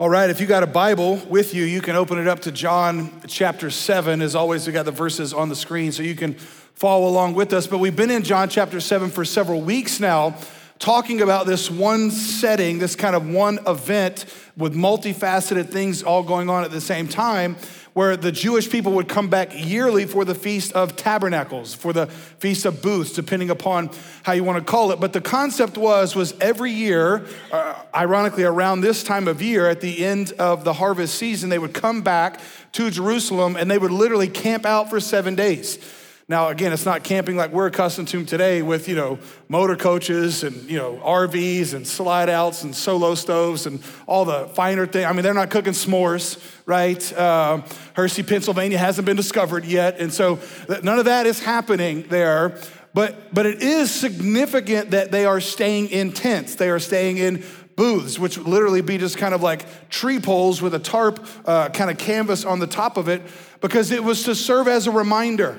All right, if you got a Bible with you, you can open it up to John chapter 7. As always, we got the verses on the screen so you can follow along with us. But we've been in John chapter 7 for several weeks now, talking about this one setting, this kind of one event with multifaceted things all going on at the same time where the Jewish people would come back yearly for the Feast of Tabernacles, for the Feast of Booths, depending upon how you want to call it. But the concept was, was every year, uh, ironically around this time of year, at the end of the harvest season, they would come back to Jerusalem and they would literally camp out for seven days. Now, again, it's not camping like we're accustomed to today with, you know, motor coaches and, you know, RVs and slide outs and solo stoves and all the finer things. I mean, they're not cooking s'mores, right? Uh, Hershey, Pennsylvania hasn't been discovered yet. And so none of that is happening there. But, but it is significant that they are staying in tents. They are staying in booths, which would literally be just kind of like tree poles with a tarp uh, kind of canvas on the top of it, because it was to serve as a reminder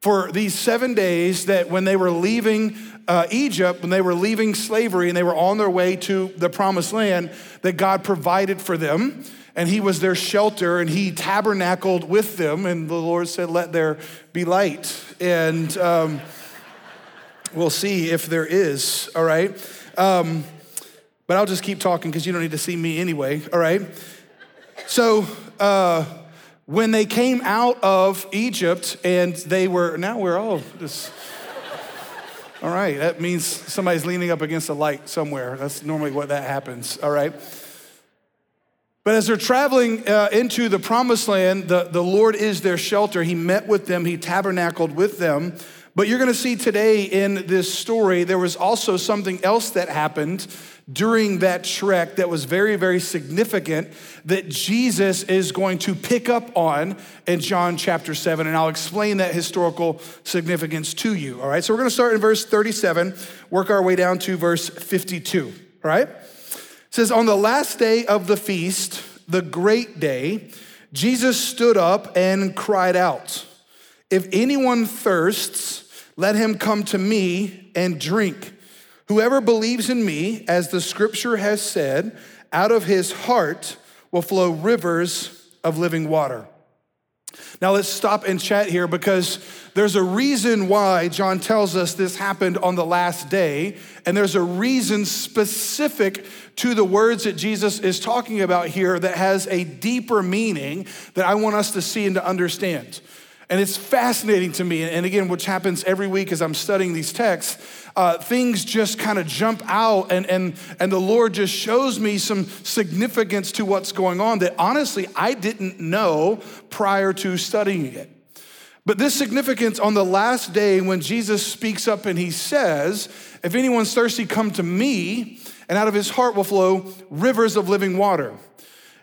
for these seven days that when they were leaving uh, Egypt, when they were leaving slavery and they were on their way to the promised land, that God provided for them and He was their shelter and He tabernacled with them. And the Lord said, Let there be light. And um, we'll see if there is, all right? Um, but I'll just keep talking because you don't need to see me anyway, all right? So, uh, when they came out of Egypt and they were, now we're all just, all right, that means somebody's leaning up against a light somewhere. That's normally what that happens, all right? But as they're traveling uh, into the promised land, the, the Lord is their shelter. He met with them, He tabernacled with them. But you're going to see today in this story, there was also something else that happened during that trek that was very, very significant that Jesus is going to pick up on in John chapter 7. And I'll explain that historical significance to you. All right, so we're going to start in verse 37, work our way down to verse 52. All right, it says, On the last day of the feast, the great day, Jesus stood up and cried out, If anyone thirsts, let him come to me and drink. Whoever believes in me, as the scripture has said, out of his heart will flow rivers of living water. Now let's stop and chat here because there's a reason why John tells us this happened on the last day, and there's a reason specific to the words that Jesus is talking about here that has a deeper meaning that I want us to see and to understand. And it's fascinating to me. And again, which happens every week as I'm studying these texts, uh, things just kind of jump out, and, and, and the Lord just shows me some significance to what's going on that honestly I didn't know prior to studying it. But this significance on the last day when Jesus speaks up and he says, If anyone's thirsty, come to me, and out of his heart will flow rivers of living water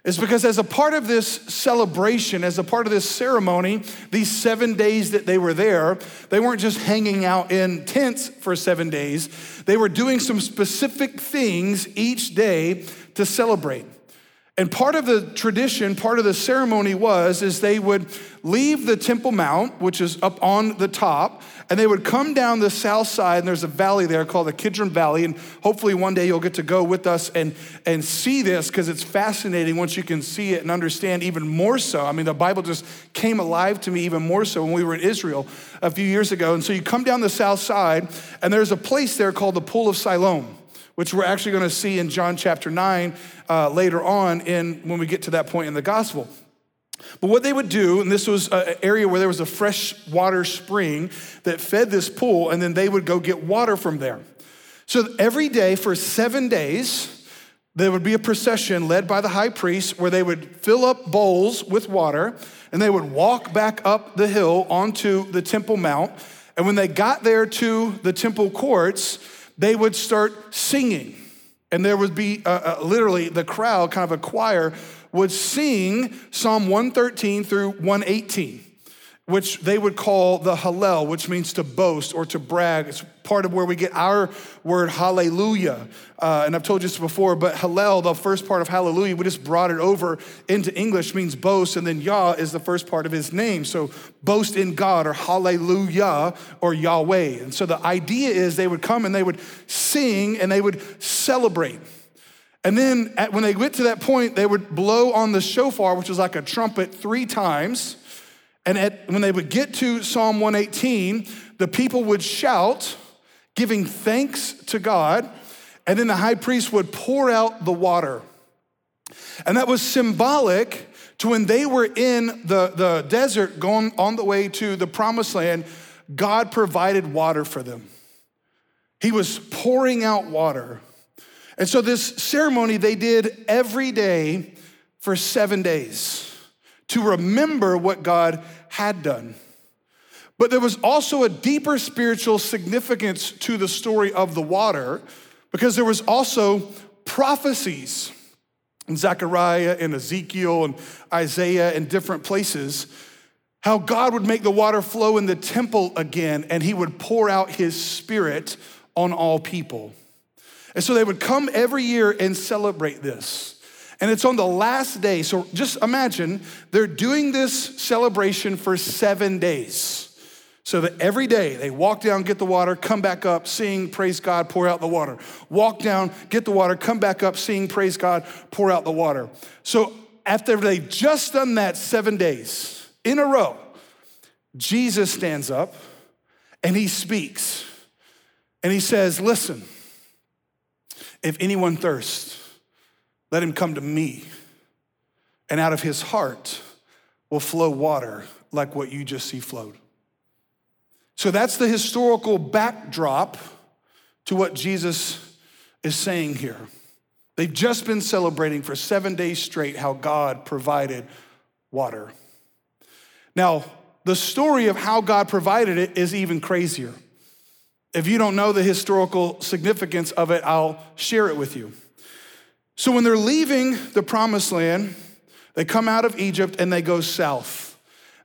is because as a part of this celebration, as a part of this ceremony, these seven days that they were there, they weren't just hanging out in tents for seven days. They were doing some specific things each day to celebrate. And part of the tradition, part of the ceremony was is they would leave the Temple Mount, which is up on the top, and they would come down the south side, and there's a valley there called the Kidron Valley. And hopefully one day you'll get to go with us and, and see this because it's fascinating once you can see it and understand even more so. I mean, the Bible just came alive to me even more so when we were in Israel a few years ago. And so you come down the south side, and there's a place there called the Pool of Siloam which we're actually going to see in John chapter 9 uh, later on in, when we get to that point in the gospel. But what they would do, and this was an area where there was a fresh water spring that fed this pool, and then they would go get water from there. So every day for seven days, there would be a procession led by the high priest where they would fill up bowls with water and they would walk back up the hill onto the Temple Mount. And when they got there to the temple courts, they would start singing. And there would be uh, uh, literally the crowd, kind of a choir, would sing Psalm 113 through 118 which they would call the Hallel, which means to boast or to brag. It's part of where we get our word hallelujah. Uh, and I've told you this before, but Hallel, the first part of hallelujah, we just brought it over into English, means boast, and then Yah is the first part of his name. So boast in God or hallelujah or Yahweh. And so the idea is they would come and they would sing and they would celebrate. And then at, when they went to that point, they would blow on the shofar, which was like a trumpet, three times. And at, when they would get to Psalm 118, the people would shout, giving thanks to God. And then the high priest would pour out the water. And that was symbolic to when they were in the, the desert going on the way to the promised land, God provided water for them. He was pouring out water. And so, this ceremony they did every day for seven days to remember what God had done. But there was also a deeper spiritual significance to the story of the water because there was also prophecies in Zechariah and Ezekiel and Isaiah and different places how God would make the water flow in the temple again and he would pour out his spirit on all people. And so they would come every year and celebrate this. And it's on the last day. So just imagine they're doing this celebration for seven days. So that every day they walk down, get the water, come back up, sing, praise God, pour out the water. Walk down, get the water, come back up, sing, praise God, pour out the water. So after they've just done that seven days in a row, Jesus stands up and he speaks. And he says, Listen, if anyone thirsts, let him come to me. And out of his heart will flow water like what you just see flowed. So that's the historical backdrop to what Jesus is saying here. They've just been celebrating for seven days straight how God provided water. Now, the story of how God provided it is even crazier. If you don't know the historical significance of it, I'll share it with you. So, when they're leaving the promised land, they come out of Egypt and they go south.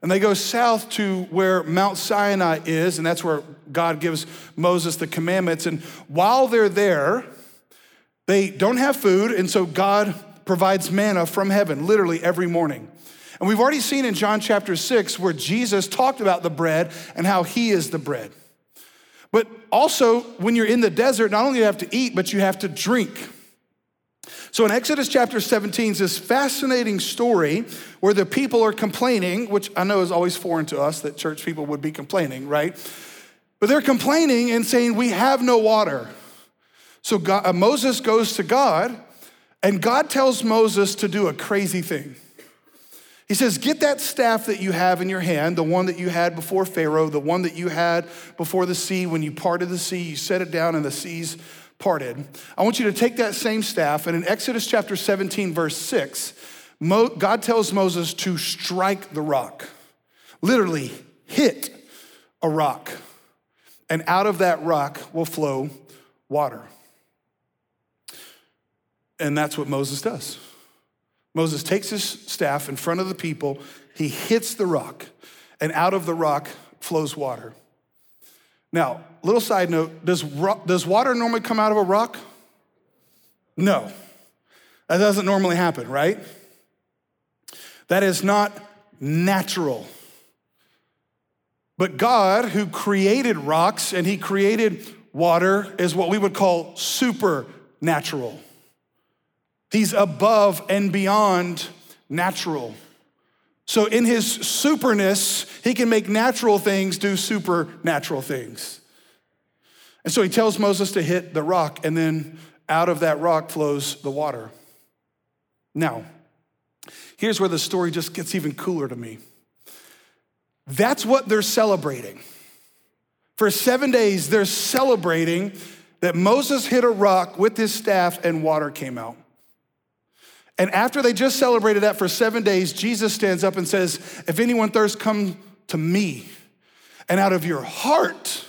And they go south to where Mount Sinai is, and that's where God gives Moses the commandments. And while they're there, they don't have food, and so God provides manna from heaven literally every morning. And we've already seen in John chapter 6 where Jesus talked about the bread and how he is the bread. But also, when you're in the desert, not only do you have to eat, but you have to drink. So in Exodus chapter 17 is this fascinating story where the people are complaining, which I know is always foreign to us that church people would be complaining, right? But they're complaining and saying, We have no water. So God, uh, Moses goes to God, and God tells Moses to do a crazy thing. He says, Get that staff that you have in your hand, the one that you had before Pharaoh, the one that you had before the sea. When you parted the sea, you set it down and the seas parted. I want you to take that same staff, and in Exodus chapter 17, verse 6, God tells Moses to strike the rock, literally hit a rock, and out of that rock will flow water. And that's what Moses does. Moses takes his staff in front of the people, he hits the rock, and out of the rock flows water. Now, little side note does, does water normally come out of a rock? No. That doesn't normally happen, right? That is not natural. But God, who created rocks and He created water, is what we would call supernatural. He's above and beyond natural. So, in his superness, he can make natural things do supernatural things. And so he tells Moses to hit the rock, and then out of that rock flows the water. Now, here's where the story just gets even cooler to me. That's what they're celebrating. For seven days, they're celebrating that Moses hit a rock with his staff and water came out. And after they just celebrated that for seven days, Jesus stands up and says, If anyone thirsts, come to me. And out of your heart,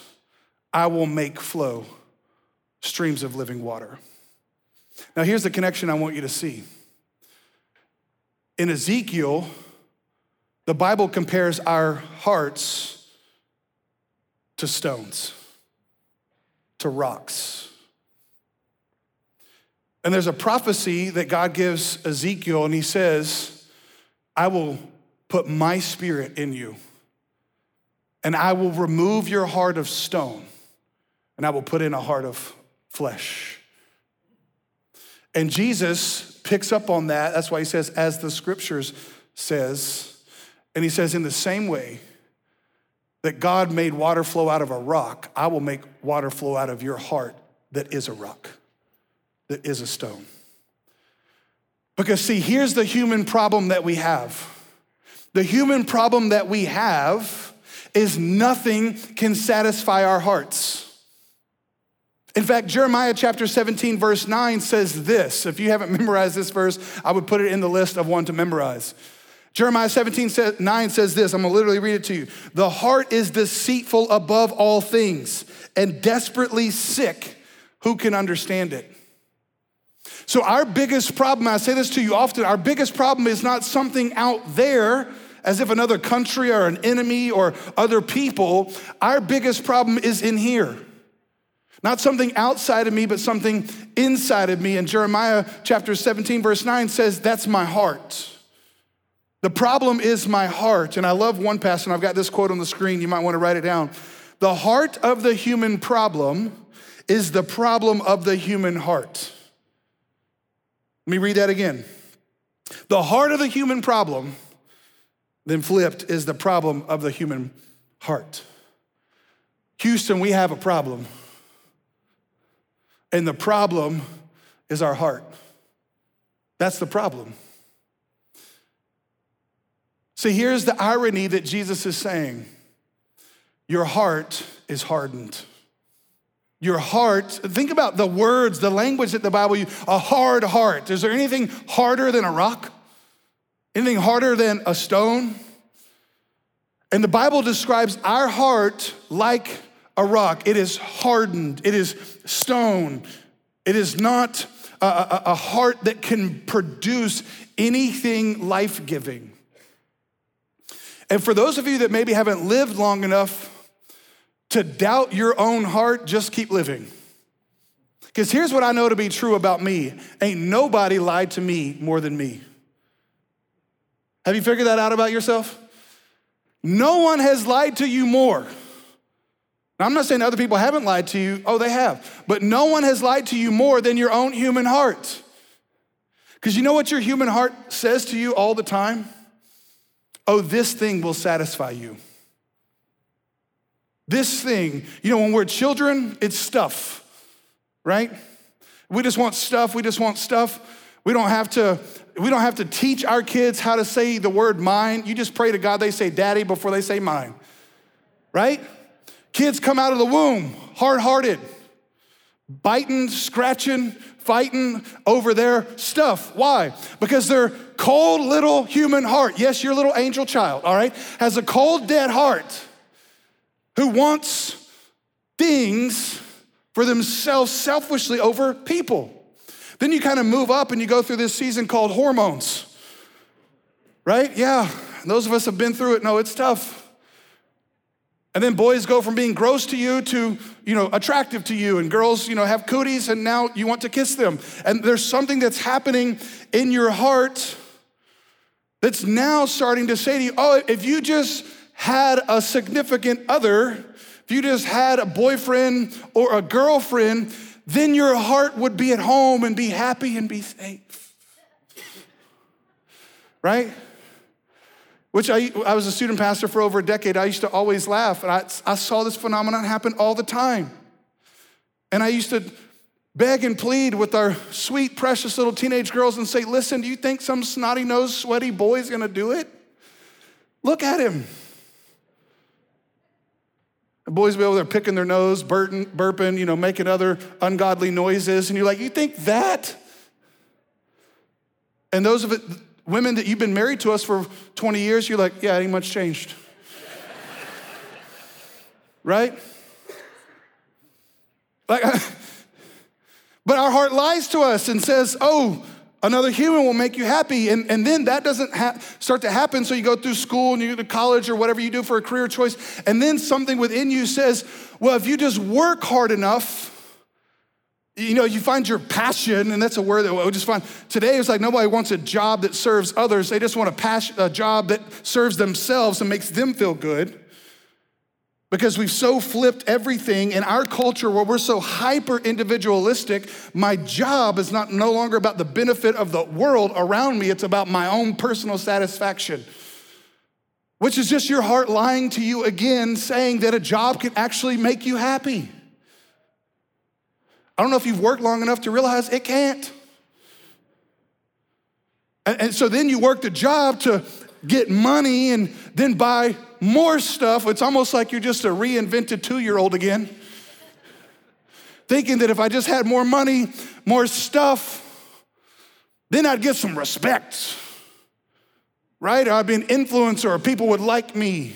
I will make flow streams of living water. Now, here's the connection I want you to see. In Ezekiel, the Bible compares our hearts to stones, to rocks. And there's a prophecy that God gives Ezekiel, and he says, I will put my spirit in you, and I will remove your heart of stone, and I will put in a heart of flesh. And Jesus picks up on that. That's why he says, as the scriptures says. And he says, in the same way that God made water flow out of a rock, I will make water flow out of your heart that is a rock, that is a stone. Because, see, here's the human problem that we have. The human problem that we have is nothing can satisfy our hearts. In fact, Jeremiah chapter 17, verse 9 says this. If you haven't memorized this verse, I would put it in the list of one to memorize. Jeremiah 17, 9 says this. I'm gonna literally read it to you. The heart is deceitful above all things and desperately sick. Who can understand it? So, our biggest problem, I say this to you often, our biggest problem is not something out there, as if another country or an enemy or other people. Our biggest problem is in here. Not something outside of me, but something inside of me. And Jeremiah chapter 17, verse 9 says, That's my heart. The problem is my heart. And I love one and I've got this quote on the screen. You might want to write it down. The heart of the human problem is the problem of the human heart. Let me read that again. The heart of the human problem, then flipped, is the problem of the human heart. Houston, we have a problem. And the problem is our heart. That's the problem. See, here's the irony that Jesus is saying your heart is hardened. Your heart, think about the words, the language that the Bible uses, a hard heart. Is there anything harder than a rock? Anything harder than a stone? And the Bible describes our heart like a rock. It is hardened, it is stone. It is not a, a, a heart that can produce anything life giving. And for those of you that maybe haven't lived long enough to doubt your own heart, just keep living. Because here's what I know to be true about me ain't nobody lied to me more than me. Have you figured that out about yourself? No one has lied to you more. Now, I'm not saying other people haven't lied to you. Oh, they have. But no one has lied to you more than your own human heart. Because you know what your human heart says to you all the time? Oh, this thing will satisfy you. This thing, you know, when we're children, it's stuff, right? We just want stuff, we just want stuff. We don't have to we don't have to teach our kids how to say the word mine. You just pray to God they say daddy before they say mine. Right? Kids come out of the womb hard-hearted, biting, scratching, fighting over their stuff. Why? Because their cold little human heart, yes, your little angel child, all right, has a cold, dead heart who wants things for themselves selfishly over people. Then you kind of move up and you go through this season called hormones, right? Yeah, those of us have been through it. No, it's tough. And then boys go from being gross to you to, you know, attractive to you. And girls, you know, have cooties and now you want to kiss them. And there's something that's happening in your heart that's now starting to say to you, oh, if you just had a significant other, if you just had a boyfriend or a girlfriend, then your heart would be at home and be happy and be safe. Right? Which I, I was a student pastor for over a decade. I used to always laugh, and I, I saw this phenomenon happen all the time. And I used to beg and plead with our sweet, precious little teenage girls and say, Listen, do you think some snotty nosed, sweaty boy is gonna do it? Look at him. The boys be over there picking their nose, burping, burping, you know, making other ungodly noises, and you're like, you think that? And those of it, women that you've been married to us for 20 years, you're like, yeah, ain't much changed. right? Like, but our heart lies to us and says, oh, Another human will make you happy. And, and then that doesn't ha- start to happen. So you go through school and you go to college or whatever you do for a career choice. And then something within you says, well, if you just work hard enough, you know, you find your passion, and that's a word that we just find. Today, it's like nobody wants a job that serves others. They just want a, passion, a job that serves themselves and makes them feel good. because we've so flipped everything in our culture where we're so hyper individualistic my job is not no longer about the benefit of the world around me it's about my own personal satisfaction which is just your heart lying to you again saying that a job can actually make you happy i don't know if you've worked long enough to realize it can't and, and so then you work the job to get money and then buy more stuff. It's almost like you're just a reinvented two year old again. Thinking that if I just had more money, more stuff, then I'd get some respect, right? Or I'd be an influencer, or people would like me.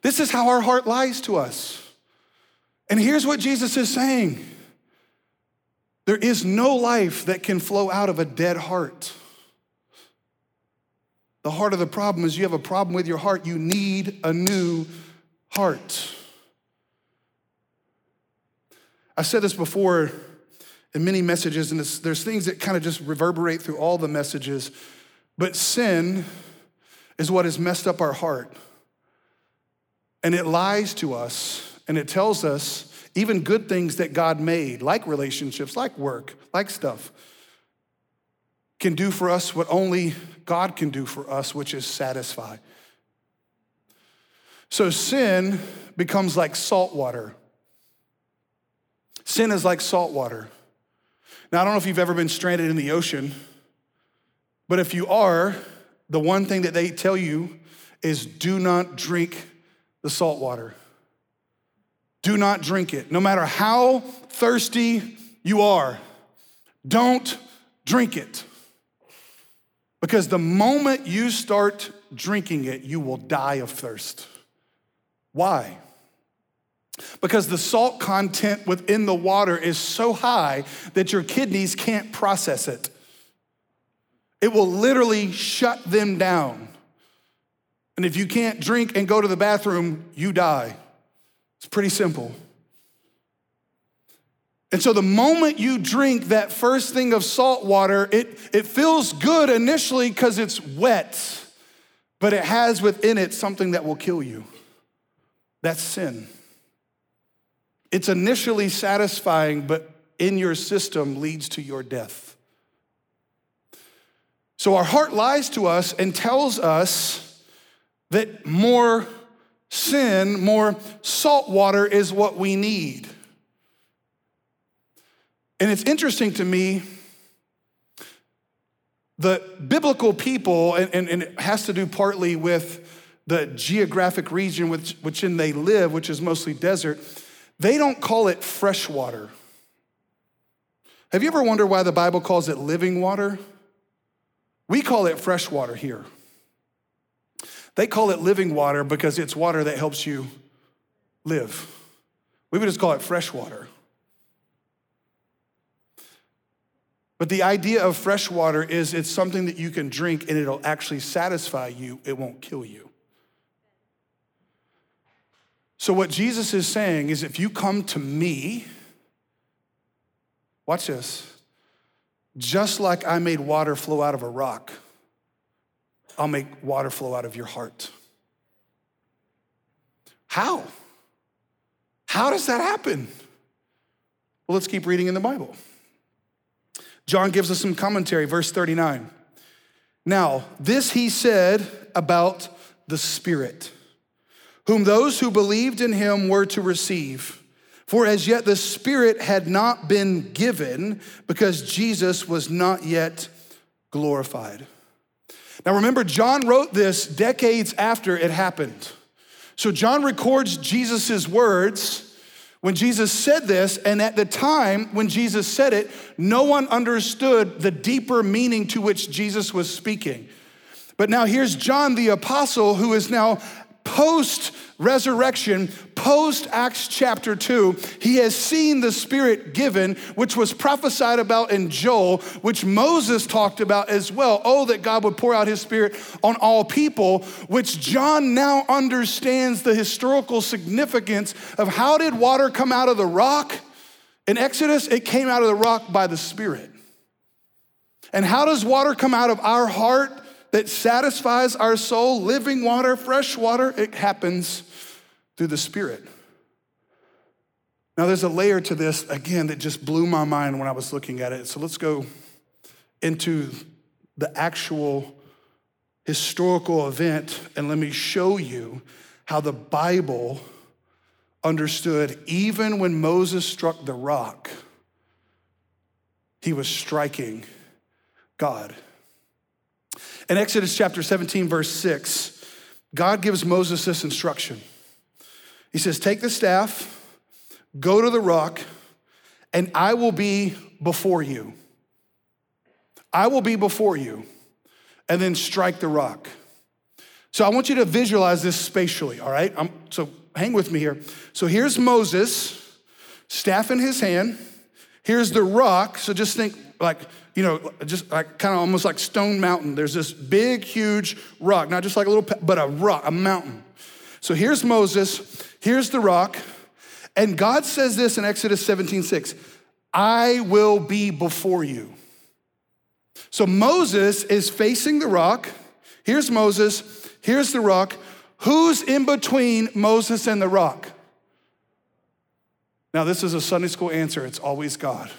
This is how our heart lies to us. And here's what Jesus is saying there is no life that can flow out of a dead heart. The heart of the problem is you have a problem with your heart. You need a new heart. I've said this before in many messages, and there's things that kind of just reverberate through all the messages, but sin is what has messed up our heart. And it lies to us, and it tells us even good things that God made, like relationships, like work, like stuff, can do for us what only God can do for us, which is satisfy. So sin becomes like salt water. Sin is like salt water. Now, I don't know if you've ever been stranded in the ocean, but if you are, the one thing that they tell you is do not drink the salt water. Do not drink it. No matter how thirsty you are, don't drink it. Because the moment you start drinking it, you will die of thirst. Why? Because the salt content within the water is so high that your kidneys can't process it. It will literally shut them down. And if you can't drink and go to the bathroom, you die. It's pretty simple. And so the moment you drink that first thing of salt water, it, it feels good initially because it's wet, but it has within it something that will kill you. That's sin. It's initially satisfying, but in your system leads to your death. So our heart lies to us and tells us that more sin, more salt water is what we need. And it's interesting to me, the biblical people, and, and, and, it has to do partly with the geographic region which, which in they live, which is mostly desert, they don't call it fresh water. Have you ever wondered why the Bible calls it living water? We call it fresh water here. They call it living water because it's water that helps you live. We would just call it fresh water. But the idea of fresh water is it's something that you can drink and it'll actually satisfy you, it won't kill you. So, what Jesus is saying is if you come to me, watch this, just like I made water flow out of a rock, I'll make water flow out of your heart. How? How does that happen? Well, let's keep reading in the Bible. John gives us some commentary, verse 39. Now, this he said about the Spirit, whom those who believed in him were to receive. For as yet the Spirit had not been given because Jesus was not yet glorified. Now remember, John wrote this decades after it happened. So John records Jesus' words when Jesus said this, and at the time when Jesus said it, no one understood the deeper meaning to which Jesus was speaking. But now here's John the apostle who is now post resurrection, post Acts chapter 2, he has seen the Spirit given, which was prophesied about in Joel, which Moses talked about as well. Oh, that God would pour out his Spirit on all people, which John now understands the historical significance of how did water come out of the rock? In Exodus, it came out of the rock by the Spirit. And how does water come out of our heart? That satisfies our soul, living water, fresh water, it happens through the Spirit. Now, there's a layer to this, again, that just blew my mind when I was looking at it. So let's go into the actual historical event and let me show you how the Bible understood even when Moses struck the rock, he was striking God. In Exodus chapter 17, verse 6, God gives Moses this instruction. He says, Take the staff, go to the rock, and I will be before you. I will be before you, and then strike the rock. So I want you to visualize this spatially, all right? I'm, so hang with me here. So here's Moses, staff in his hand. Here's the rock. So just think like, you know, just like kind of almost like Stone Mountain. There's this big, huge rock, not just like a little, but a rock, a mountain. So here's Moses, here's the rock. And God says this in Exodus 17 6 I will be before you. So Moses is facing the rock. Here's Moses, here's the rock. Who's in between Moses and the rock? Now, this is a Sunday school answer. It's always God.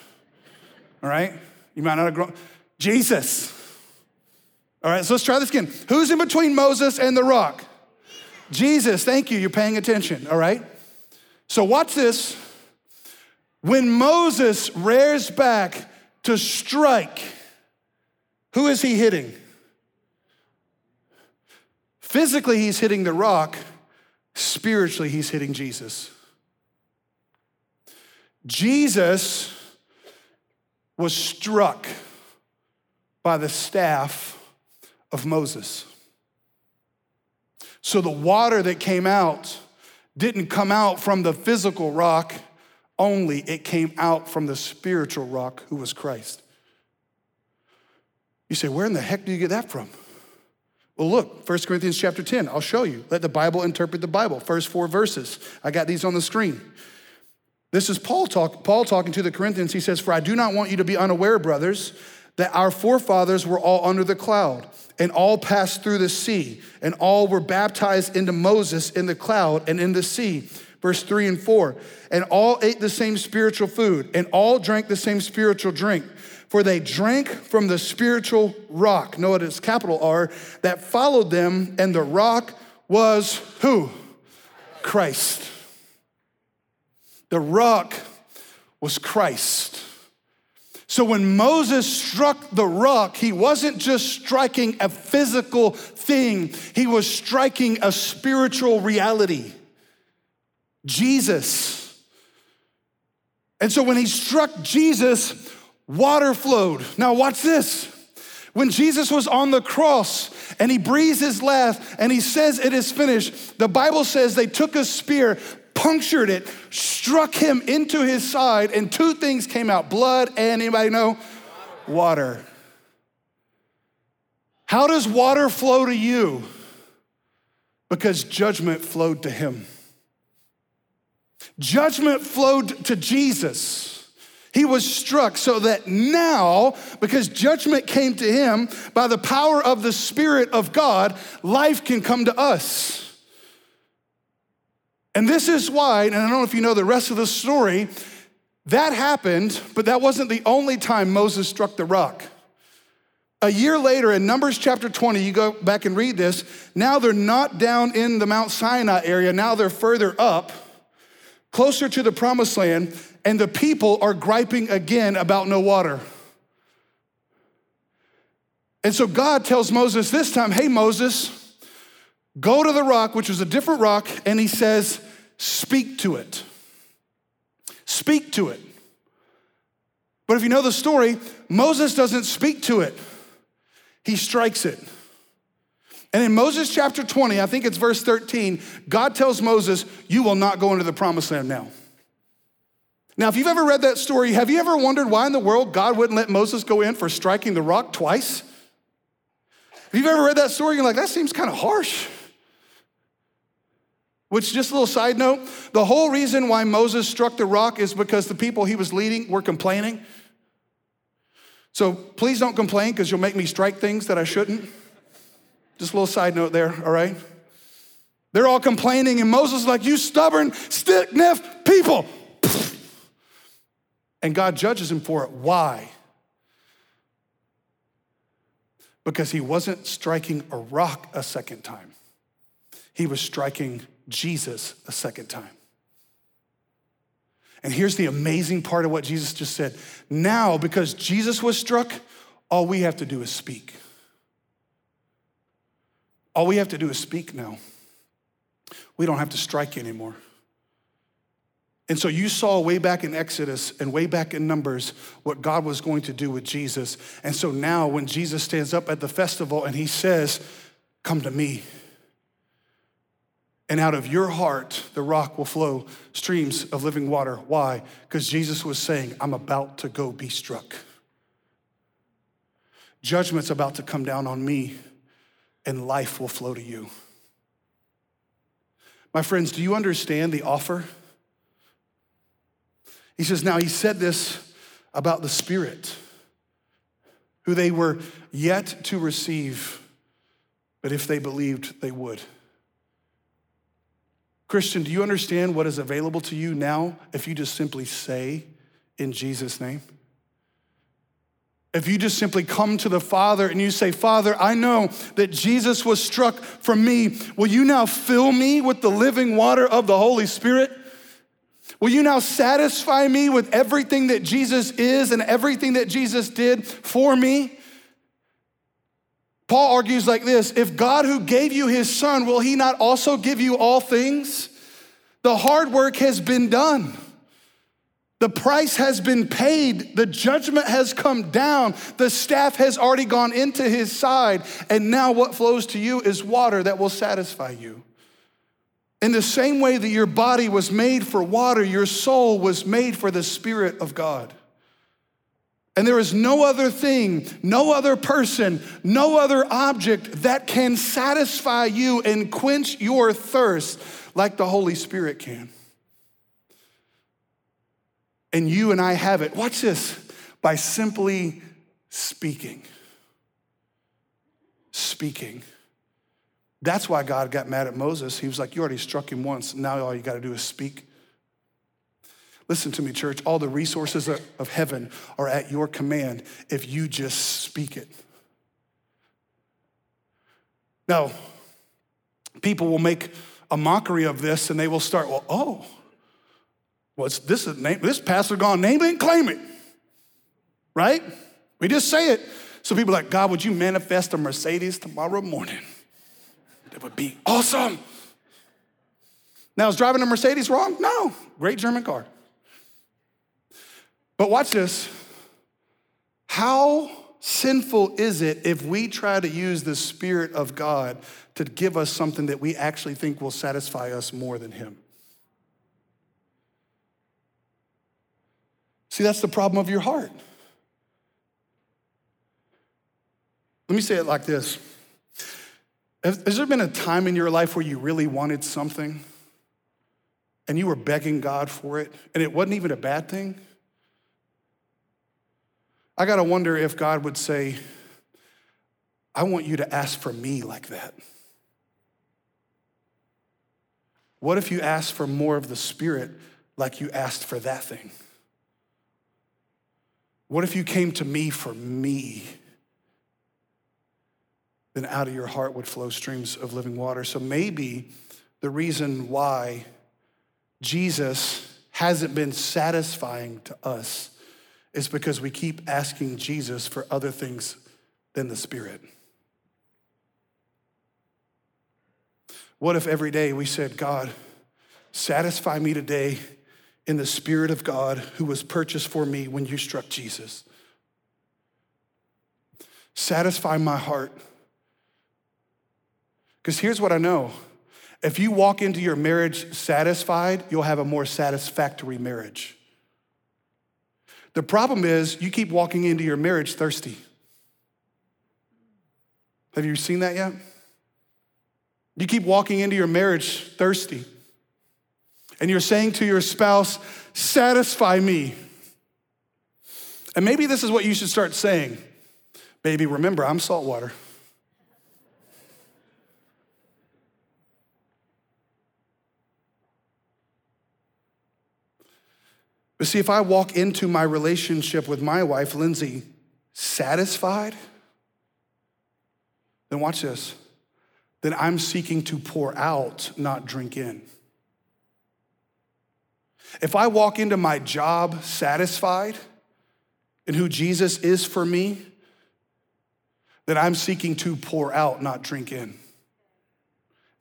All right? You might not have grown. Jesus. All right, so let's try this again. Who's in between Moses and the rock? Jesus. Thank you. You're paying attention. All right? So, watch this. When Moses rears back to strike, who is he hitting? Physically, he's hitting the rock. Spiritually, he's hitting Jesus. Jesus was struck by the staff of Moses. So the water that came out didn't come out from the physical rock only, it came out from the spiritual rock who was Christ. You say, where in the heck do you get that from? Well, look, 1 Corinthians chapter 10, I'll show you. Let the Bible interpret the Bible. First four verses. I got these on the screen. This is Paul, talk, Paul talking to the Corinthians. He says, For I do not want you to be unaware, brothers, that our forefathers were all under the cloud, and all passed through the sea, and all were baptized into Moses in the cloud and in the sea. Verse 3 and 4. And all ate the same spiritual food, and all drank the same spiritual drink for they drank from the spiritual rock, notice capital R, that followed them, and the rock was who? Christ. The rock was Christ. So when Moses struck the rock, he wasn't just striking a physical thing, he was striking a spiritual reality. Jesus. And so when he struck Jesus, water flowed. Now, watch this. When Jesus was on the cross and he breathes his last and he says, It is finished, the Bible says they took a spear, punctured it, struck him into his side, and two things came out blood and anybody know? Water. How does water flow to you? Because judgment flowed to him. Judgment flowed to Jesus. He was struck so that now, because judgment came to him by the power of the Spirit of God, life can come to us. And this is why, and I don't know if you know the rest of the story, that happened, but that wasn't the only time Moses struck the rock. A year later, in Numbers chapter 20, you go back and read this. Now they're not down in the Mount Sinai area, now they're further up, closer to the promised land and the people are griping again about no water. And so God tells Moses this time, Hey, Moses, go to the rock, which was a different rock, and he says, Speak to it. Speak to it. But if you know the story, Moses doesn't speak to it, he strikes it. And in Moses chapter 20, I think it's verse 13, God tells Moses, You will not go into the promised land now. Now, if you've ever read that story, have you ever wondered why in the world God wouldn't let Moses go in for striking the rock twice? If you've ever read that story, you're like, that seems kind of harsh. Which, just a little side note, the whole reason why Moses struck the rock is because the people he was leading were complaining. So please don't complain because you'll make me strike things that I shouldn't. Just a little side note there, all right? They're all complaining, and Moses is like, You stubborn, stiff necked people. And God judges him for it. Why? Because he wasn't striking a rock a second time, he was striking Jesus a second time. And here's the amazing part of what Jesus just said. Now, because Jesus was struck, all we have to do is speak. All we have to do is speak now. We don't have to strike anymore. And so you saw way back in Exodus and way back in Numbers what God was going to do with Jesus. And so now, when Jesus stands up at the festival and he says, Come to me, and out of your heart, the rock will flow streams of living water. Why? Because Jesus was saying, I'm about to go be struck. Judgment's about to come down on me, and life will flow to you. My friends, do you understand the offer? He says, Now he said this about the Spirit, who they were yet to receive, but if they believed, they would. Christian, do you understand what is available to you now if you just simply say in Jesus' name? If you just simply come to the Father and you say, Father, I know that Jesus was struck for me. Will you now fill me with the living water of the Holy Spirit? Will you now satisfy me with everything that Jesus is and everything that Jesus did for me? Paul argues like this If God who gave you his son, will he not also give you all things? The hard work has been done. The price has been paid. The judgment has come down. The staff has already gone into his side. And now what flows to you is water that will satisfy you. In the same way that your body was made for water, your soul was made for the Spirit of God. And there is no other thing, no other person, no other object that can satisfy you and quench your thirst like the Holy Spirit can. And you and I have it. Watch this by simply speaking. Speaking. That's why God got mad at Moses. He was like, You already struck him once. Now all you got to do is speak. Listen to me, church. All the resources of heaven are at your command if you just speak it. Now, people will make a mockery of this and they will start, well, oh, what's this name, this pastor gone name it and claim it. Right? We just say it. So people like, God, would you manifest a Mercedes tomorrow morning? That would be awesome. Now, is driving a Mercedes wrong? No. Great German car. But watch this. How sinful is it if we try to use the Spirit of God to give us something that we actually think will satisfy us more than Him? See, that's the problem of your heart. Let me say it like this Has there been a time in your life where you really wanted something and you were begging God for it and it wasn't even a bad thing? I got to wonder if God would say, I want you to ask for me like that. What if you asked for more of the Spirit like you asked for that thing? What if you came to me for me? Then out of your heart would flow streams of living water. So maybe the reason why Jesus hasn't been satisfying to us is because we keep asking Jesus for other things than the Spirit. What if every day we said, God, satisfy me today in the Spirit of God who was purchased for me when you struck Jesus? Satisfy my heart. Because here's what I know if you walk into your marriage satisfied, you'll have a more satisfactory marriage. The problem is you keep walking into your marriage thirsty. Have you seen that yet? You keep walking into your marriage thirsty. And you're saying to your spouse, satisfy me. And maybe this is what you should start saying. Baby, remember, I'm salt water. But see, if I walk into my relationship with my wife, Lindsay, satisfied, then watch this. Then I'm seeking to pour out, not drink in. If I walk into my job satisfied in who Jesus is for me, then I'm seeking to pour out, not drink in.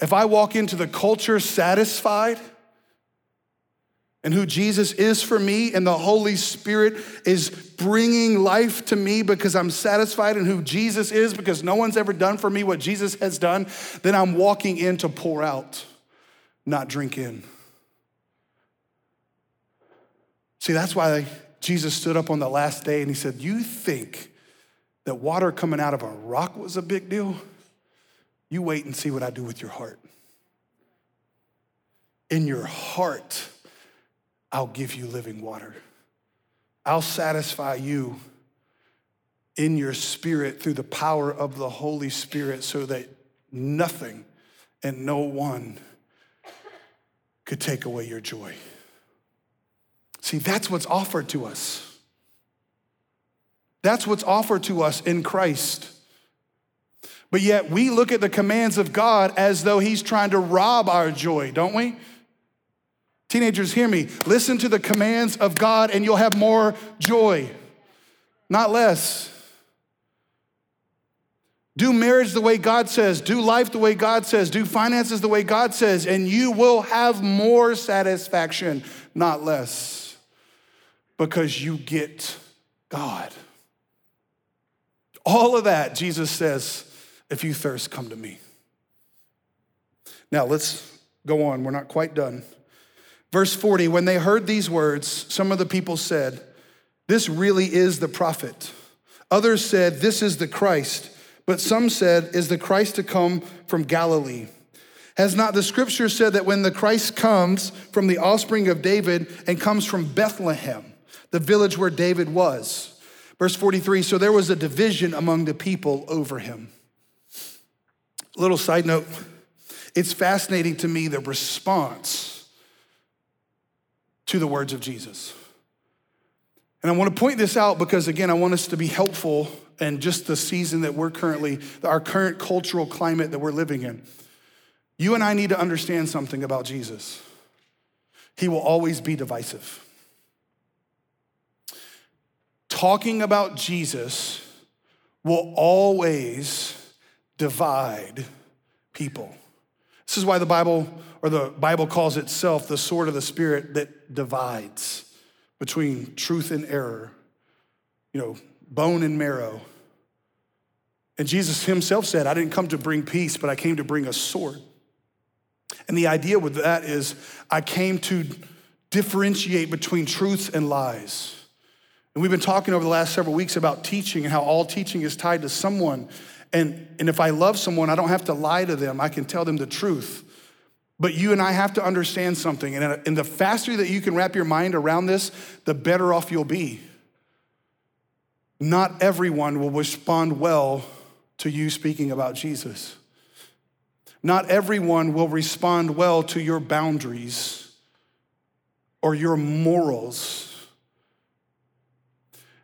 If I walk into the culture satisfied and who Jesus is for me, and the Holy Spirit is bringing life to me because I'm satisfied in who Jesus is, because no one's ever done for me what Jesus has done, then I'm walking in to pour out, not drink in. See, that's why Jesus stood up on the last day and he said, You think that water coming out of a rock was a big deal? You wait and see what I do with your heart. In your heart, I'll give you living water. I'll satisfy you in your spirit through the power of the Holy Spirit so that nothing and no one could take away your joy. See, that's what's offered to us. That's what's offered to us in Christ. But yet we look at the commands of God as though He's trying to rob our joy, don't we? Teenagers, hear me. Listen to the commands of God and you'll have more joy, not less. Do marriage the way God says, do life the way God says, do finances the way God says, and you will have more satisfaction, not less, because you get God. All of that, Jesus says, if you thirst, come to me. Now let's go on. We're not quite done. Verse 40 When they heard these words, some of the people said, This really is the prophet. Others said, This is the Christ. But some said, Is the Christ to come from Galilee? Has not the scripture said that when the Christ comes from the offspring of David and comes from Bethlehem, the village where David was? Verse 43 So there was a division among the people over him. Little side note it's fascinating to me the response to the words of Jesus. And I want to point this out because, again, I want us to be helpful in just the season that we're currently, our current cultural climate that we're living in. You and I need to understand something about Jesus. He will always be divisive. Talking about Jesus will always divide people. This is why the Bible, or the Bible calls itself the sword of the Spirit that divides between truth and error, you know, bone and marrow. And Jesus himself said, I didn't come to bring peace, but I came to bring a sword. And the idea with that is, I came to differentiate between truths and lies. And we've been talking over the last several weeks about teaching and how all teaching is tied to someone. And, and if I love someone, I don't have to lie to them. I can tell them the truth. But you and I have to understand something. And, uh, and the faster that you can wrap your mind around this, the better off you'll be. Not everyone will respond well to you speaking about Jesus. Not everyone will respond well to your boundaries or your morals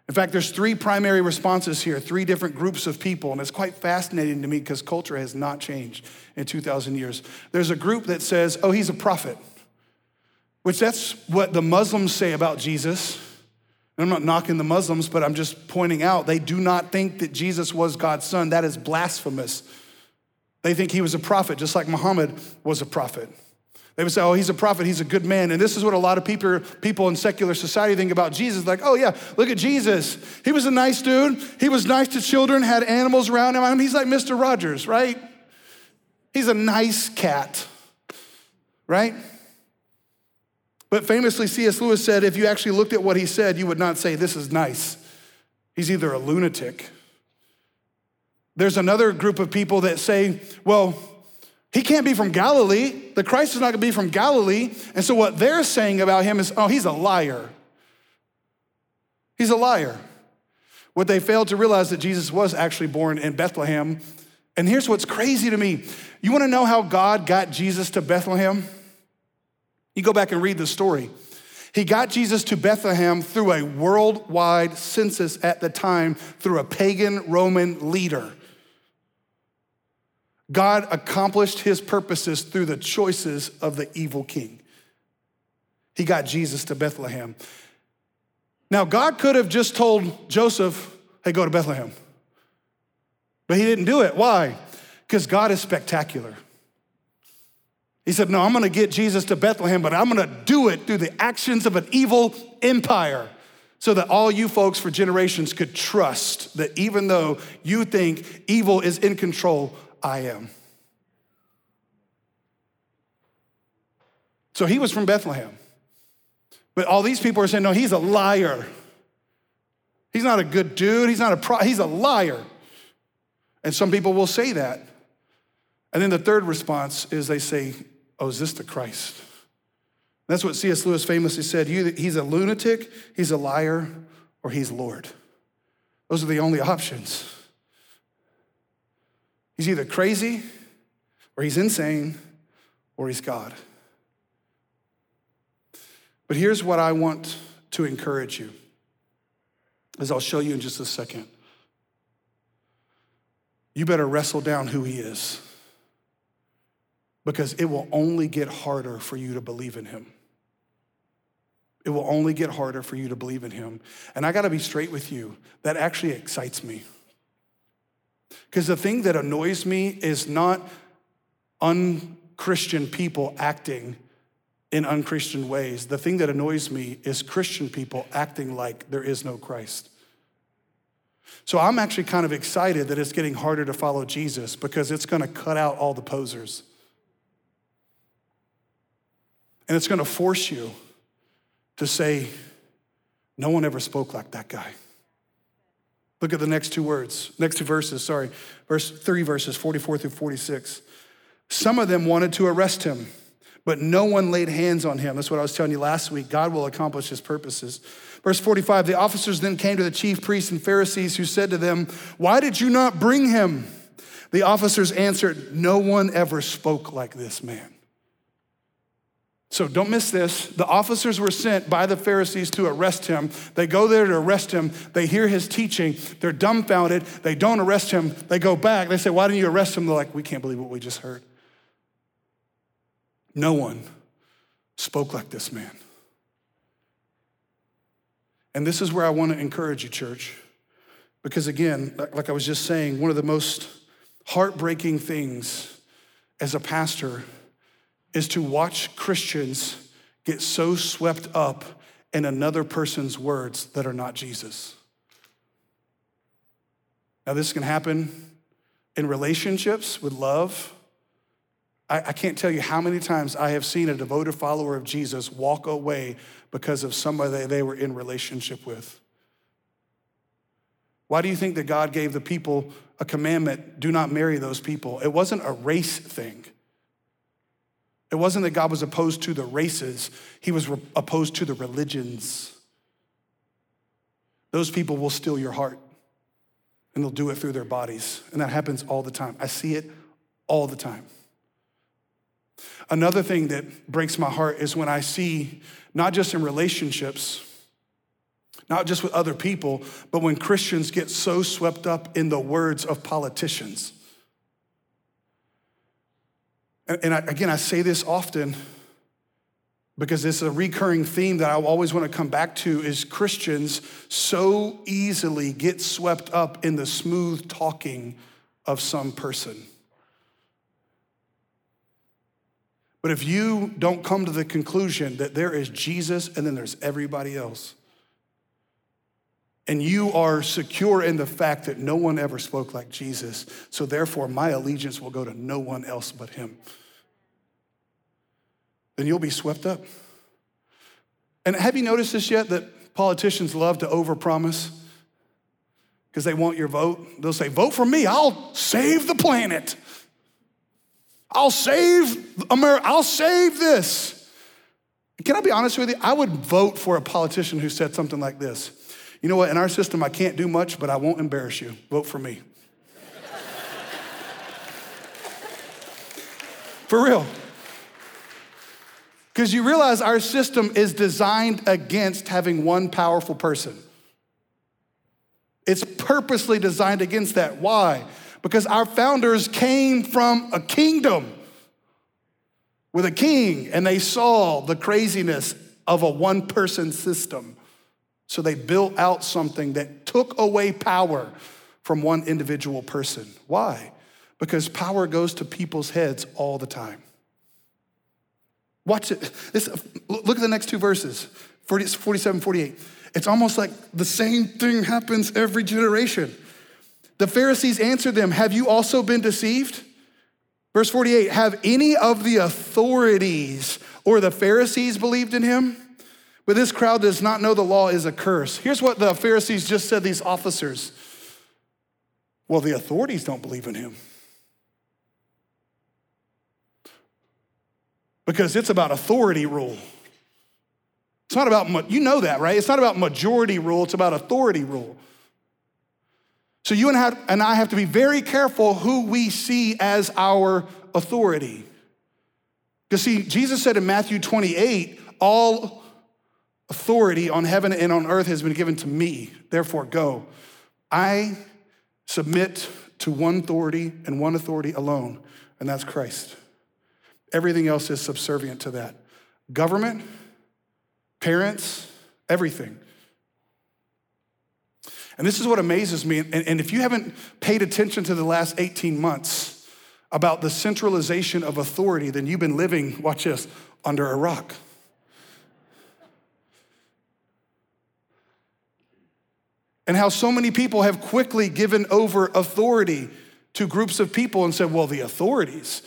in fact, there's three primary responses here, three different groups of people, and it's quite fascinating to me because culture has not changed in 2,000 years. There's a group that says, oh, he's a prophet, which that's what the Muslims say about Jesus. And I'm not knocking the Muslims, but I'm just pointing out they do not think that Jesus was God's son. That is blasphemous. They think he was a prophet, just like Muhammad was a prophet. They would say, oh, he's a prophet, he's a good man. And this is what a lot of people, people in secular society think about Jesus. Like, oh, yeah, look at Jesus. He was a nice dude. He was nice to children, had animals around him. I mean, he's like Mr. Rogers, right? He's a nice cat, right? But famously, C.S. Lewis said, if you actually looked at what he said, you would not say, this is nice. He's either a lunatic. There's another group of people that say, well, he can't be from Galilee. The Christ is not going to be from Galilee. And so what they're saying about him is, oh, he's a liar. He's a liar. What they failed to realize that Jesus was actually born in Bethlehem. And here's what's crazy to me. You want to know how God got Jesus to Bethlehem? You go back and read the story. He got Jesus to Bethlehem through a worldwide census at the time, through a pagan Roman leader. God accomplished his purposes through the choices of the evil king. He got Jesus to Bethlehem. Now, God could have just told Joseph, hey, go to Bethlehem. But he didn't do it. Why? Because God is spectacular. He said, No, I'm gonna get Jesus to Bethlehem, but I'm gonna do it through the actions of an evil empire so that all you folks for generations could trust that even though you think evil is in control, I am. So he was from Bethlehem. But all these people are saying, no, he's a liar. He's not a good dude. He's not a pro, he's a liar. And some people will say that. And then the third response is they say, oh, is this the Christ? That's what C.S. Lewis famously said he's a lunatic, he's a liar, or he's Lord. Those are the only options. He's either crazy, or he's insane, or he's God. But here's what I want to encourage you, as I'll show you in just a second. You better wrestle down who he is, because it will only get harder for you to believe in him. It will only get harder for you to believe in him. And I gotta be straight with you, that actually excites me. Because the thing that annoys me is not unchristian people acting in unchristian ways. The thing that annoys me is Christian people acting like there is no Christ. So I'm actually kind of excited that it's getting harder to follow Jesus because it's going to cut out all the posers. And it's going to force you to say, no one ever spoke like that guy. Look at the next two words, next two verses, sorry. Verse three verses, 44 through 46. Some of them wanted to arrest him, but no one laid hands on him. That's what I was telling you last week. God will accomplish his purposes. Verse 45 The officers then came to the chief priests and Pharisees who said to them, Why did you not bring him? The officers answered, No one ever spoke like this man. So don't miss this. The officers were sent by the Pharisees to arrest him. They go there to arrest him. They hear his teaching. They're dumbfounded. They don't arrest him. They go back. They say, Why didn't you arrest him? They're like, We can't believe what we just heard. No one spoke like this man. And this is where I want to encourage you, church. Because again, like I was just saying, one of the most heartbreaking things as a pastor is to watch Christians get so swept up in another person's words that are not Jesus. Now, this can happen in relationships with love. I, I, can't tell you how many times I have seen a devoted follower of Jesus walk away because of somebody they were in relationship with. Why do you think that God gave the people a commandment do not marry those people? It wasn't a race thing. It wasn't that God was opposed to the races, He was re- opposed to the religions. Those people will steal your heart and they'll do it through their bodies. And that happens all the time. I see it all the time. Another thing that breaks my heart is when I see, not just in relationships, not just with other people, but when Christians get so swept up in the words of politicians. And I, again, I say this often because it's a recurring theme that I always want to come back to is Christians so easily get swept up in the smooth talking of some person. But if you don't come to the conclusion that there is Jesus and then there's everybody else, and you are secure in the fact that no one ever spoke like Jesus. So therefore, my allegiance will go to no one else but him. Then you'll be swept up. And have you noticed this yet that politicians love to overpromise? Because they want your vote. They'll say, Vote for me, I'll save the planet. I'll save America, I'll save this. Can I be honest with you? I would vote for a politician who said something like this you know what? In our system, I can't do much, but I won't embarrass you. Vote for me. for real. Because you realize our system is designed against having one powerful person. It's purposely designed against that. Why? Because our founders came from a kingdom with a king and they saw the craziness of a one person system. So they built out something that took away power from one individual person. Why? Because power goes to people's heads all the time. Watch it. This, look at the next two verses 40, 47, 48. It's almost like the same thing happens every generation. The Pharisees answered them, Have you also been deceived? Verse 48 Have any of the authorities or the Pharisees believed in him? But this crowd does not know the law is a curse. Here's what the Pharisees just said, these officers. Well, the authorities don't believe in him. Because it's about authority rule. It's not about, you know that, right? It's not about majority rule, it's about authority rule. So you and I have to be very careful who we see as our authority. Because see, Jesus said in Matthew 28, all authority on heaven and on earth has been given to me. Therefore, go. I submit to one authority and one authority alone, and that's Christ. Everything else is subservient to that. Government, parents, everything. And this is what amazes me. And, and, if you haven't paid attention to the last 18 months about the centralization of authority, then you've been living, watch this, under a rock. And how so many people have quickly given over authority to groups of people and said, well, the authorities.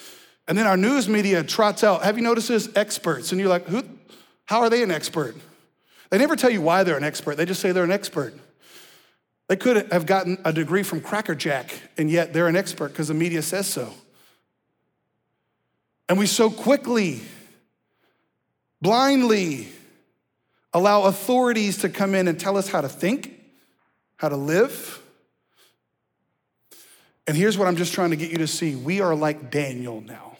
And then our news media trots out, have you noticed this? Experts. And you're like, who, how are they an expert? They never tell you why they're an expert, they just say they're an expert. They could have gotten a degree from Cracker Jack, and yet they're an expert because the media says so. And we so quickly, blindly allow authorities to come in and tell us how to think, how to live. And here's what I'm just trying to get you to see we are like Daniel now.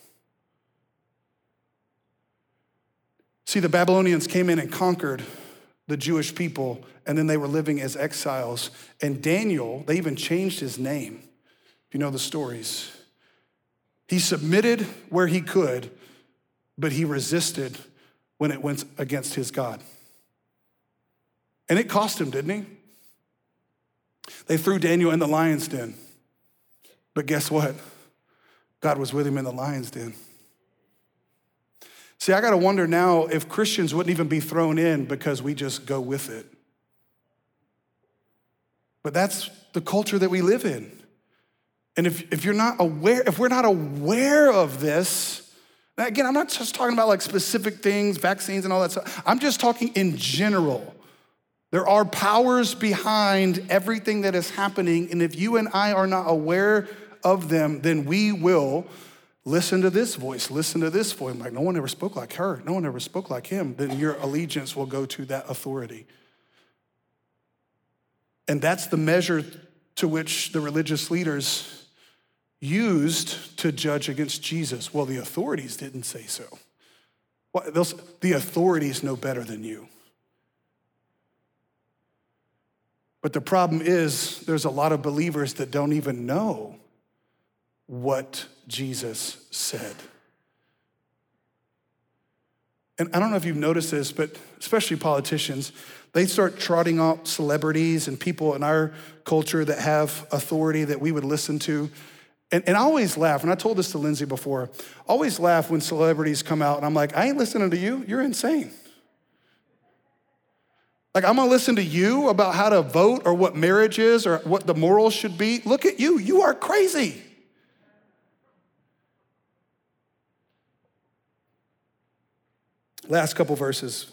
See, the Babylonians came in and conquered the Jewish people, and then they were living as exiles. And Daniel, they even changed his name, if you know the stories. He submitted where he could, but he resisted when it went against his God. And it cost him, didn't he? They threw Daniel in the lion's den. But guess what? God was with him in the lion's den. See, I got to wonder now if Christians wouldn't even be thrown in because we just go with it. But that's the culture that we live in. And if, if you're not aware, if we're not aware of this, again, I'm not just talking about like specific things, vaccines and all that stuff. I'm just talking in general. There are powers behind everything that is happening. And if you and I are not aware of them, then we will Listen to this voice, listen to this voice. I'm like, no one ever spoke like her, no one ever spoke like him. Then your allegiance will go to that authority. And that's the measure to which the religious leaders used to judge against Jesus. Well, the authorities didn't say so. Well, the authorities know better than you. But the problem is, there's a lot of believers that don't even know what Jesus said. And I don't know if you've noticed this, but especially politicians, they start trotting out celebrities and people in our culture that have authority that we would listen to. And, and I always laugh, and I told this to Lindsay before, always laugh when celebrities come out and I'm like, I ain't listening to you, you're insane. Like, I'm gonna listen to you about how to vote or what marriage is or what the morals should be. Look at you, you are crazy. Last couple verses.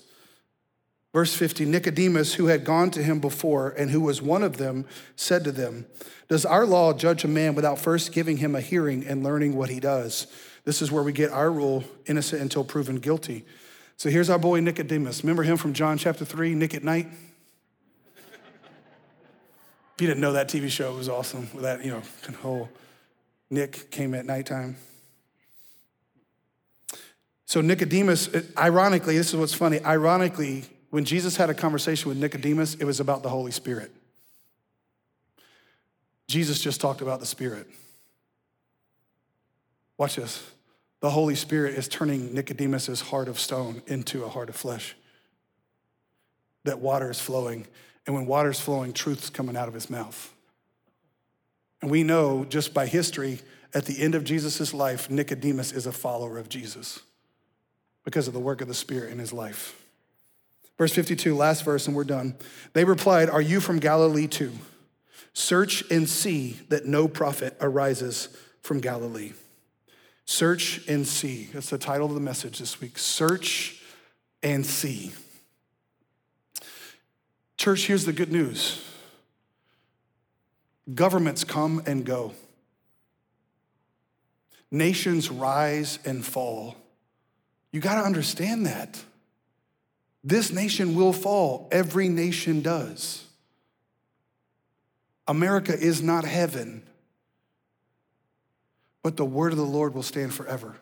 Verse 50 Nicodemus, who had gone to him before and who was one of them, said to them, Does our law judge a man without first giving him a hearing and learning what he does? This is where we get our rule innocent until proven guilty. So here's our boy Nicodemus. Remember him from John chapter 3, Nick at Night? If you didn't know that TV show, it was awesome. With that, you know, whole Nick came at nighttime. So, Nicodemus, ironically, this is what's funny. Ironically, when Jesus had a conversation with Nicodemus, it was about the Holy Spirit. Jesus just talked about the Spirit. Watch this. The Holy Spirit is turning Nicodemus's heart of stone into a heart of flesh. That water is flowing. And when water is flowing, truth's coming out of his mouth. And we know just by history, at the end of Jesus' life, Nicodemus is a follower of Jesus because of the work of the Spirit in his life. Verse 52, last verse, and we're done. They replied, Are you from Galilee too? Search and see that no prophet arises from Galilee. Search and see. That's the title of the message this week. Search and see. Church, here's the good news governments come and go, nations rise and fall. You got to understand that. This nation will fall, every nation does. America is not heaven but the word of the Lord will stand forever.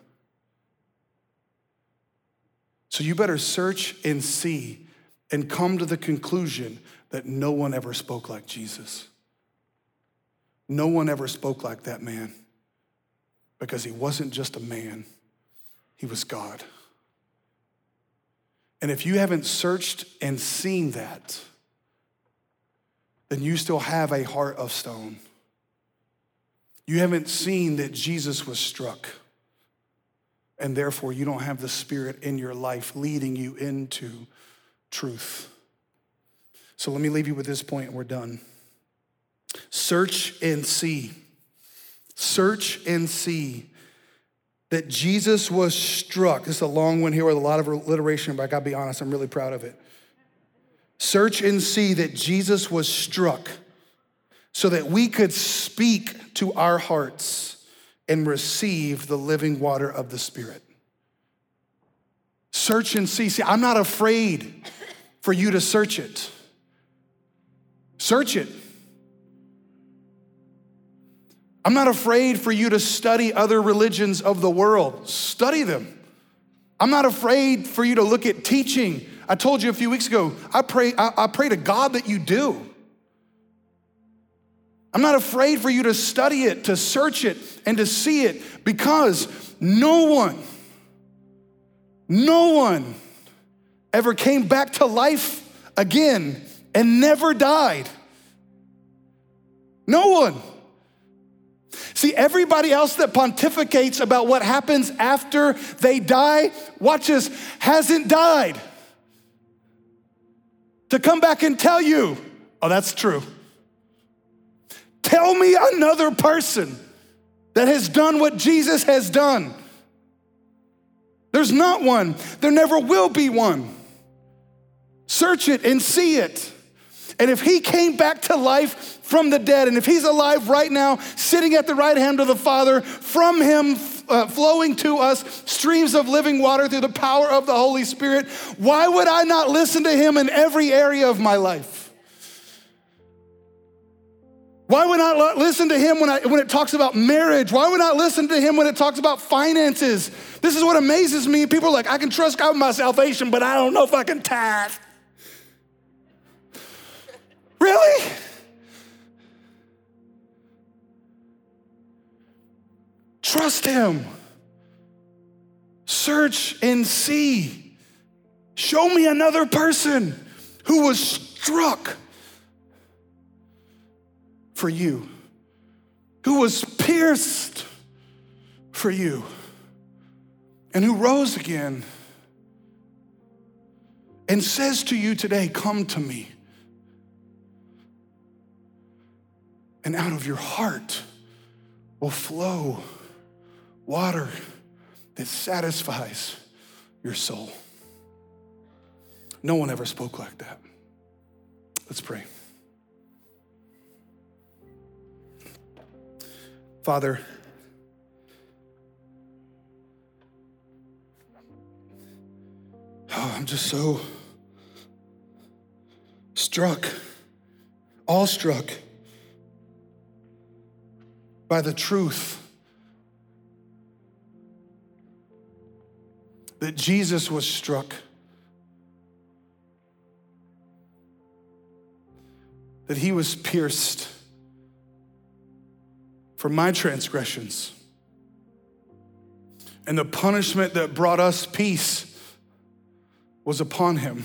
So you better search and see and come to the conclusion that no one ever spoke like Jesus. No one ever spoke like that man because he wasn't just a man, he was God. And if you haven't searched and seen that, then you still have a heart of stone. You haven't seen that Jesus was struck, and therefore you don't have the Spirit in your life leading you into truth. So let me leave you with this point, and we're done. Search and see. Search and see that Jesus was struck. This is a long one here with a lot of alliteration, but I gotta be honest, I'm really proud of it. Search and see that Jesus was struck so that we could speak to our hearts and receive the living water of the Spirit. Search and see. See, I'm not afraid for you to search it. Search it. I'm not afraid for you to study other religions of the world. Study them. I'm not afraid for you to look at teaching. I told you a few weeks ago, I pray, I, I pray to God that you do. I'm not afraid for you to study it, to search it, and to see it because no one, no one ever came back to life again and never died. No one. See, everybody else that pontificates about what happens after they die, watch this, hasn't died. To come back and tell you, oh, that's true. Tell me another person that has done what Jesus has done. There's not one, there never will be one. Search it and see it. And if he came back to life from the dead, and if he's alive right now, sitting at the right hand of the Father, from him uh, flowing to us streams of living water through the power of the Holy Spirit, why would I not listen to him in every area of my life? Why would I not listen to him when, I, when it talks about marriage? Why would I not listen to him when it talks about finances? This is what amazes me. People are like, I can trust God with my salvation, but I don't know if I can tithe. Really? Trust him. Search and see. Show me another person who was struck for you, who was pierced for you, and who rose again and says to you today, Come to me. And out of your heart will flow water that satisfies your soul. No one ever spoke like that. Let's pray. Father, oh, I'm just so struck, awestruck by the truth that Jesus was struck, that he was pierced for my transgressions. And the punishment that brought us peace was upon him.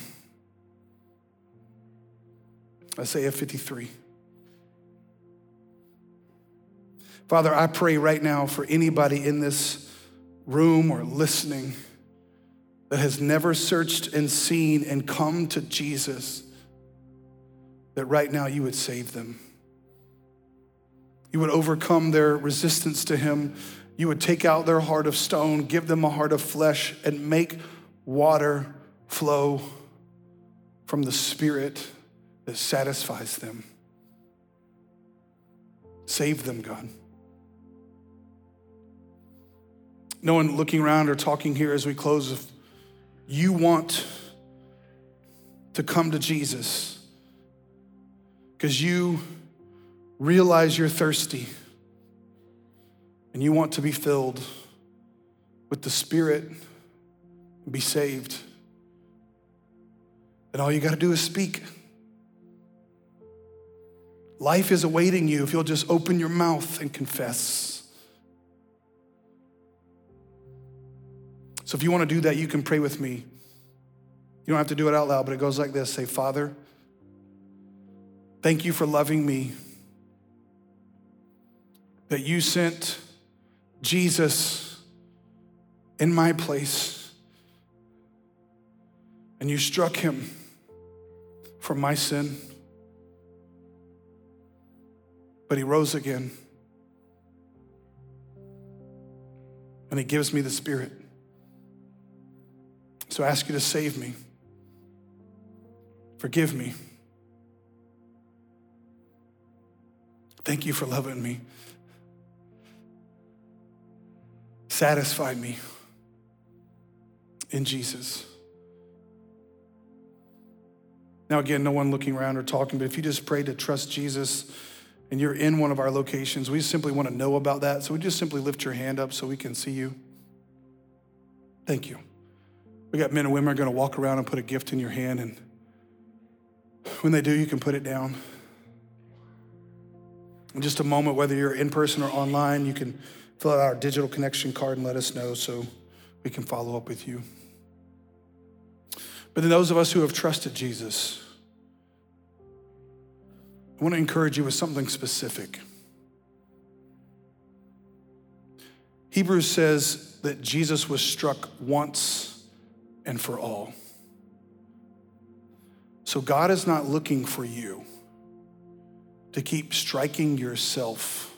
Isaiah 53. Father, I pray right now for anybody in this room or listening that has never searched and seen and come to Jesus, that right now you would save them. You would overcome their resistance to Him. You would take out their heart of stone, give them a heart of flesh, and make water flow from the Spirit that satisfies them. Save them, God. No one looking around or talking here as we close, if you want to come to Jesus because you realize you're thirsty and you want to be filled with the Spirit and be saved, then all you got to do is speak. Life is awaiting you if you'll just open your mouth and confess. So if you want to do that, you can pray with me. You don't have to do it out loud, but it goes like this Say, Father, thank you for loving me that you sent Jesus in my place and you struck him for my sin. But he rose again. And he gives me the Spirit. So I ask you to save me. Forgive me. Thank you for loving me. Satisfy me in Jesus. Now, again, no one looking around or talking, but if you just pray to trust Jesus and you're in one of our locations, we simply want to know about that. So we just simply lift your hand up so we can see you. Thank you. We got men and women are going to walk around and put a gift in your hand, and when they do, you can put it down. In just a moment, whether you're in person or online, you can fill out our digital connection card and let us know so we can follow up with you. But then, those of us who have trusted Jesus, I want to encourage you with something specific. Hebrews says that Jesus was struck once and for all. So God is not looking for you to keep striking yourself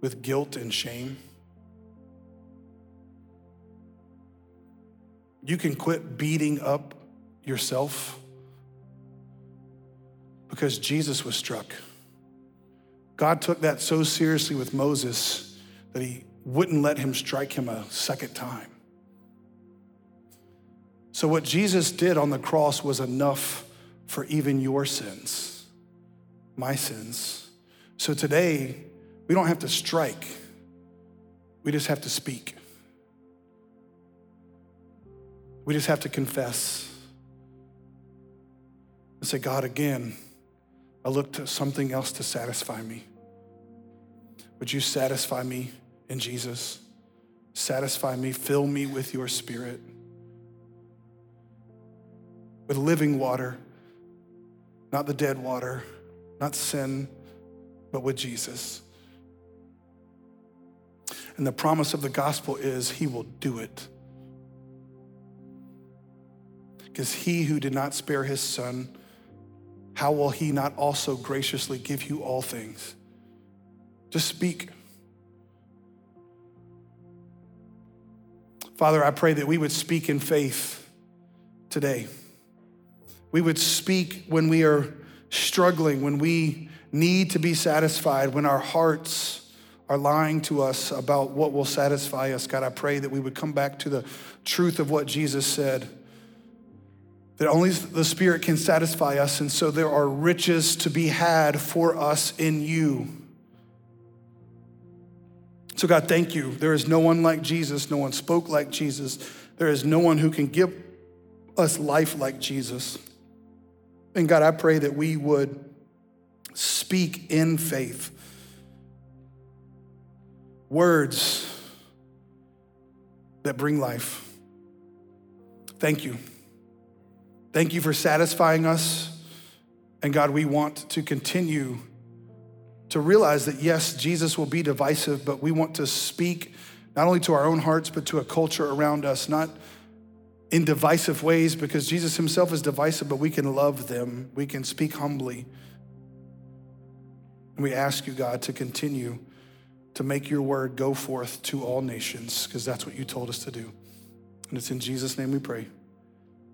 with guilt and shame. You can quit beating up yourself because Jesus was struck. God took that so seriously with Moses that he wouldn't let him strike him a second time. So, what Jesus did on the cross was enough for even your sins, my sins. So, today, we don't have to strike, we just have to speak. We just have to confess and say, God, again, I look to something else to satisfy me. Would you satisfy me in Jesus? Satisfy me, fill me with your spirit, with living water, not the dead water, not sin, but with Jesus. And the promise of the gospel is he will do it. Because he who did not spare his son, how will he not also graciously give you all things? Just speak. Father, I pray that we would speak in faith today. We would speak when we are struggling, when we need to be satisfied, when our hearts are lying to us about what will satisfy us, God, I pray that we would come back to the truth of what Jesus said. That only the Spirit can satisfy us, and so there are riches to be had for us in you. So, God, thank you. There is no one like Jesus, no one spoke like Jesus. There is no one who can give us life like Jesus. And God, I pray that we would speak in faith words that bring life. Thank you. Thank you for satisfying us. And God, we want to continue to realize that yes, Jesus will be divisive, but we want to speak not only to our own hearts, but to a culture around us, not in divisive ways, because Jesus himself is divisive, but we can love them. We can speak humbly. And we ask you, God, to continue to make your word go forth to all nations, because that's what you told us to do. And it's in Jesus' name we pray.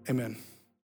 Amen.